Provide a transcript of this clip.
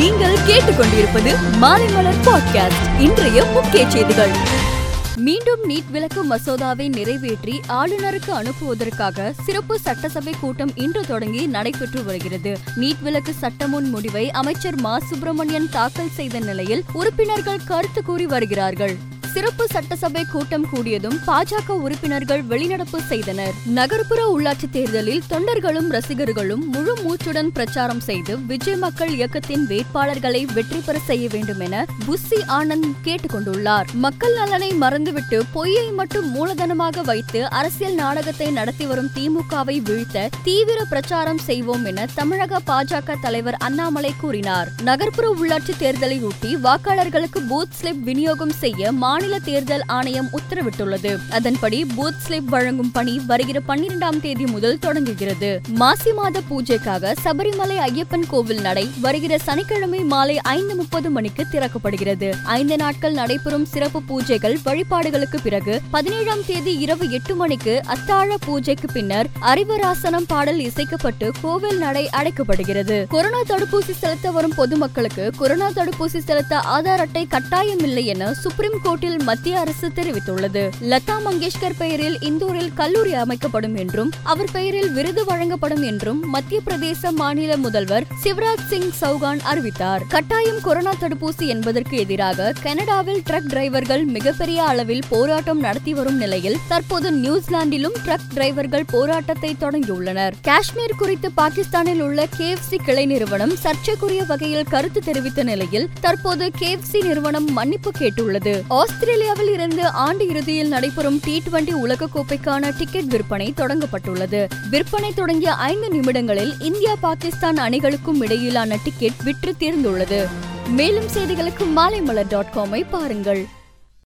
நீங்கள் கேட்டுக்கொண்டிருப்பது மாலைமலர் பாட்காஸ்ட் இன்றைய முக்கிய செய்திகள். மீண்டும் நீட் விலக்கு மசோதாவை நிறைவேற்றி ஆளுநருக்கு அனுப்புவதற்காக சிறப்பு சட்டசபை கூட்டம் இன்று தொடங்கி நடைபெற்று வருகிறது. நீட் விலக்கு சட்டமுன் முடிவை அமைச்சர் மா. சுப்பிரமணியன் தாக்கல் செய்த நிலையில் உறுப்பினர்கள் கருத்து கூறி வருகிறார்கள். சிறப்பு சட்டசபை கூட்டம் கூடியதும் பாஜக உறுப்பினர்கள் வெளிநடப்பு செய்தனர். நகர்ப்புற உள்ளாட்சி தேர்தலில் தொண்டர்களும் ரசிகர்களும் முழு மூச்சுடன் பிரச்சாரம் செய்து விஜய் மக்கள் இயக்கத்தின் வேட்பாளர்களை வெற்றி பெற செய்ய வேண்டும் என புஸ்ஸி ஆனந்த் கேட்டுக்கொண்டுள்ளார். மக்கள் நலனை மறந்துவிட்டு பொய்யை மட்டும் மூலதனமாக வைத்து அரசியல் நாடகத்தை நடத்தி வரும் திமுகவை வீழ்த்த தீவிர பிரச்சாரம் செய்வோம் என தமிழக பாஜக தலைவர் அண்ணாமலை கூறினார். நகர்ப்புற உள்ளாட்சி தேர்தலையொட்டி வாக்காளர்களுக்கு பூத் ஸ்லிப் விநியோகம் செய்ய மாநில மாநில தேர்தல் ஆணையம் உத்தரவிட்டுள்ளது. அதன்படி பூத் ஸ்லிப் வழங்கும் பணி வருகிற பன்னிரெண்டாம் தேதி முதல் தொடங்குகிறது. மாசி மாத பூஜைக்காக சபரிமலை ஐயப்பன் கோவில் நடை வருகிற சனிக்கிழமை மாலை ஐந்து முப்பது மணிக்கு திறக்கப்படுகிறது. ஐந்து நாட்கள் நடைபெறும் சிறப்பு பூஜைகள் வழிபாடுகளுக்கு பிறகு பதினேழாம் தேதி இரவு எட்டு மணிக்கு அத்தாழ பூஜைக்கு பின்னர் அறிவராசனம் பாடல் இசைக்கப்பட்டு கோவில் நடை அடைக்கப்படுகிறது. கொரோனா தடுப்பூசி செலுத்த வரும் பொதுமக்களுக்கு கொரோனா தடுப்பூசி செலுத்த ஆதார் அட்டை கட்டாயம் இல்லை என சுப்ரீம் கோர்ட்டில் மத்திய அரசு தெரிவித்துள்ளது. லதா மங்கேஷ்கர் பெயரில் இந்தூரில் கல்லூரி அமைக்கப்படும் என்றும் அவர் பெயரில் விருது வழங்கப்படும் என்றும் மத்திய பிரதேச மாநில முதல்வர் சிவராஜ் சிங் சௌகான் அறிவித்தார். கட்டாயம் கொரோனா தடுப்பூசி என்பதற்கு எதிராக கனடாவில் ட்ரக் டிரைவர்கள் மிகப்பெரிய அளவில் போராட்டம் நடத்தி வரும் நிலையில் தற்போது நியூசிலாந்திலும் ட்ரக் டிரைவர்கள் போராட்டத்தை தொடங்கியுள்ளனர். காஷ்மீர் குறித்து பாகிஸ்தானில் உள்ள கேஎஃப்சி கிளை நிறுவனம் சர்ச்சைக்குரிய வகையில் கருத்து தெரிவித்த நிலையில் தற்போது கேஎஃப்சி நிறுவனம் மன்னிப்பு கேட்டுள்ளது. ஆஸ்திரேலியாவில் இருந்து ஆண்டு இறுதியில் நடைபெறும் டி டுவெண்டி உலகக்கோப்பைக்கான டிக்கெட் விற்பனை தொடங்கப்பட்டுள்ளது. விற்பனை தொடங்கிய ஐந்து நிமிடங்களில் இந்தியா பாகிஸ்தான் அணிகளுக்கும் இடையிலான டிக்கெட் விற்று தீர்ந்துள்ளது. மேலும் செய்திகளுக்கு மாலைமலர் டாட் காமை பாருங்கள்.